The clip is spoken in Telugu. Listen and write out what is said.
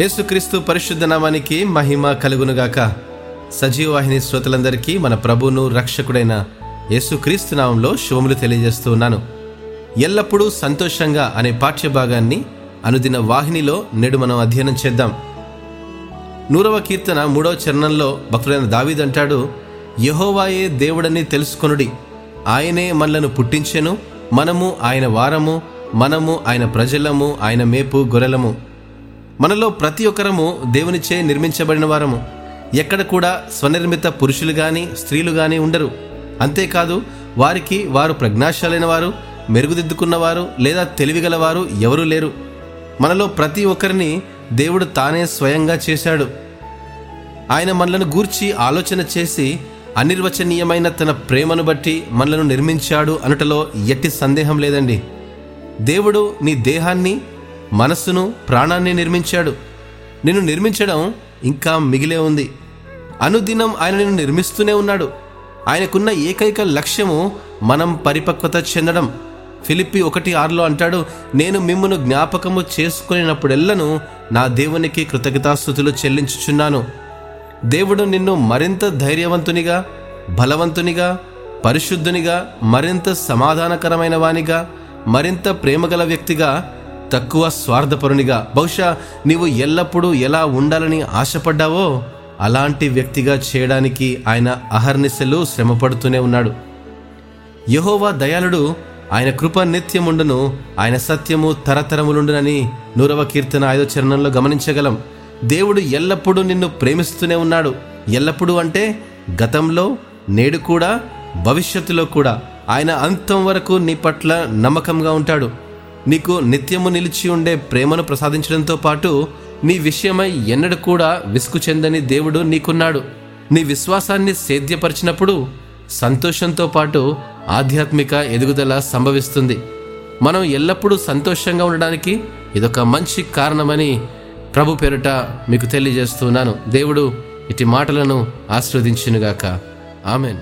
యేసుక్రీస్తు పరిశుద్ధ నామానికి మహిమ కలుగునుగాక. సజీవవాహిని శ్రోతలందరికీ మన ప్రభువును రక్షకుడైన యేసుక్రీస్తు నామంలో శుభములు తెలియజేస్తూ ఉన్నాను. ఎల్లప్పుడూ సంతోషంగా అనే పాఠ్య భాగాన్ని అనుదిన వాహినిలో నేడు మనం అధ్యయనం చేద్దాం. నూరవ కీర్తన మూడవ చరణంలో భక్తుడైన దావీదంటాడు యహోవాయే దేవుడని తెలుసుకొనుడి. ఆయనే మనలను పుట్టించెను. మనము ఆయన వారము. మనము ఆయన ప్రజలము. ఆయన మేపు గొర్రెలము. మనలో ప్రతి ఒక్కరము దేవునిచే నిర్మించబడిన వారము. ఎక్కడ కూడా స్వనిర్మిత పురుషులు కానీ స్త్రీలు కానీ ఉండరు. అంతేకాదు వారికి వారు ప్రజ్ఞాశాలైన వారు మెరుగుదిద్దుకున్నవారు లేదా తెలివిగలవారు ఎవరూ లేరు. మనలో ప్రతి ఒక్కరిని దేవుడు తానే స్వయంగా చేశాడు. ఆయన మనలను గూర్చి ఆలోచన చేసి అనిర్వచనీయమైన తన ప్రేమను బట్టి మనలను నిర్మించాడు అనుటలో ఎట్టి సందేహం లేదండి. దేవుడు నీ దేహాన్ని మనస్సును ప్రాణాన్ని నిర్మించాడు. నిన్ను నిర్మించడం ఇంకా మిగిలే ఉంది. అనుదినం ఆయన నిన్ను నిర్మిస్తూనే ఉన్నాడు. ఆయనకున్న ఏకైక లక్ష్యము మనం పరిపక్వత చెందడం. ఫిలిప్పి ఒకటి ఆరులో అంటాడు నేను మిమ్మను జ్ఞాపకము చేసుకునేటప్పుడెల్లను నా దేవునికి కృతజ్ఞతాస్థుతులు చెల్లించుచున్నాను. దేవుడు నిన్ను మరింత ధైర్యవంతునిగా బలవంతునిగా పరిశుద్ధునిగా మరింత సమాధానకరమైన వానిగా మరింత ప్రేమగల వ్యక్తిగా తక్కువ స్వార్థపరునిగా. బహుశా నీవు ఎల్లప్పుడూ ఎలా ఉండాలని ఆశపడ్డావో అలాంటి వ్యక్తిగా చేయడానికి ఆయన అహర్నిశలు శ్రమపడుతూనే ఉన్నాడు. యహోవా దయాళుడు ఆయన కృప నిత్యముండును ఆయన సత్యము తరతరములుండునని నూరవ కీర్తన ఐదో చరణంలో గమనించగలం. దేవుడు ఎల్లప్పుడూ నిన్ను ప్రేమిస్తూనే ఉన్నాడు. ఎల్లప్పుడూ అంటే గతంలో నేడు కూడా భవిష్యత్తులో కూడా. ఆయన అంతం వరకు నీ పట్ల నమ్మకంగా ఉంటాడు. నీకు నిత్యము నిలిచి ఉండే ప్రేమను ప్రసాదించడంతో పాటు నీ విషయమై ఎన్నడూ కూడా విసుగు చెందని దేవుడు నీకున్నాడు. నీ విశ్వాసాన్ని సేద్యపరిచినప్పుడు సంతోషంతో పాటు ఆధ్యాత్మిక ఎదుగుదల సంభవిస్తుంది. మనం ఎల్లప్పుడూ సంతోషంగా ఉండడానికి ఇదొక మంచి కారణమని ప్రభు పేరుట మీకు తెలియజేస్తున్నాను. దేవుడు ఇటు మాటలను ఆశీర్వదించునుగాక. ఆమెన్.